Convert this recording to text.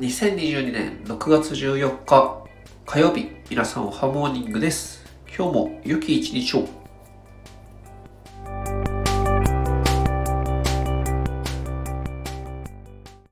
2022年6月14日火曜日皆さんおはモーニングです。今日も良き一日を。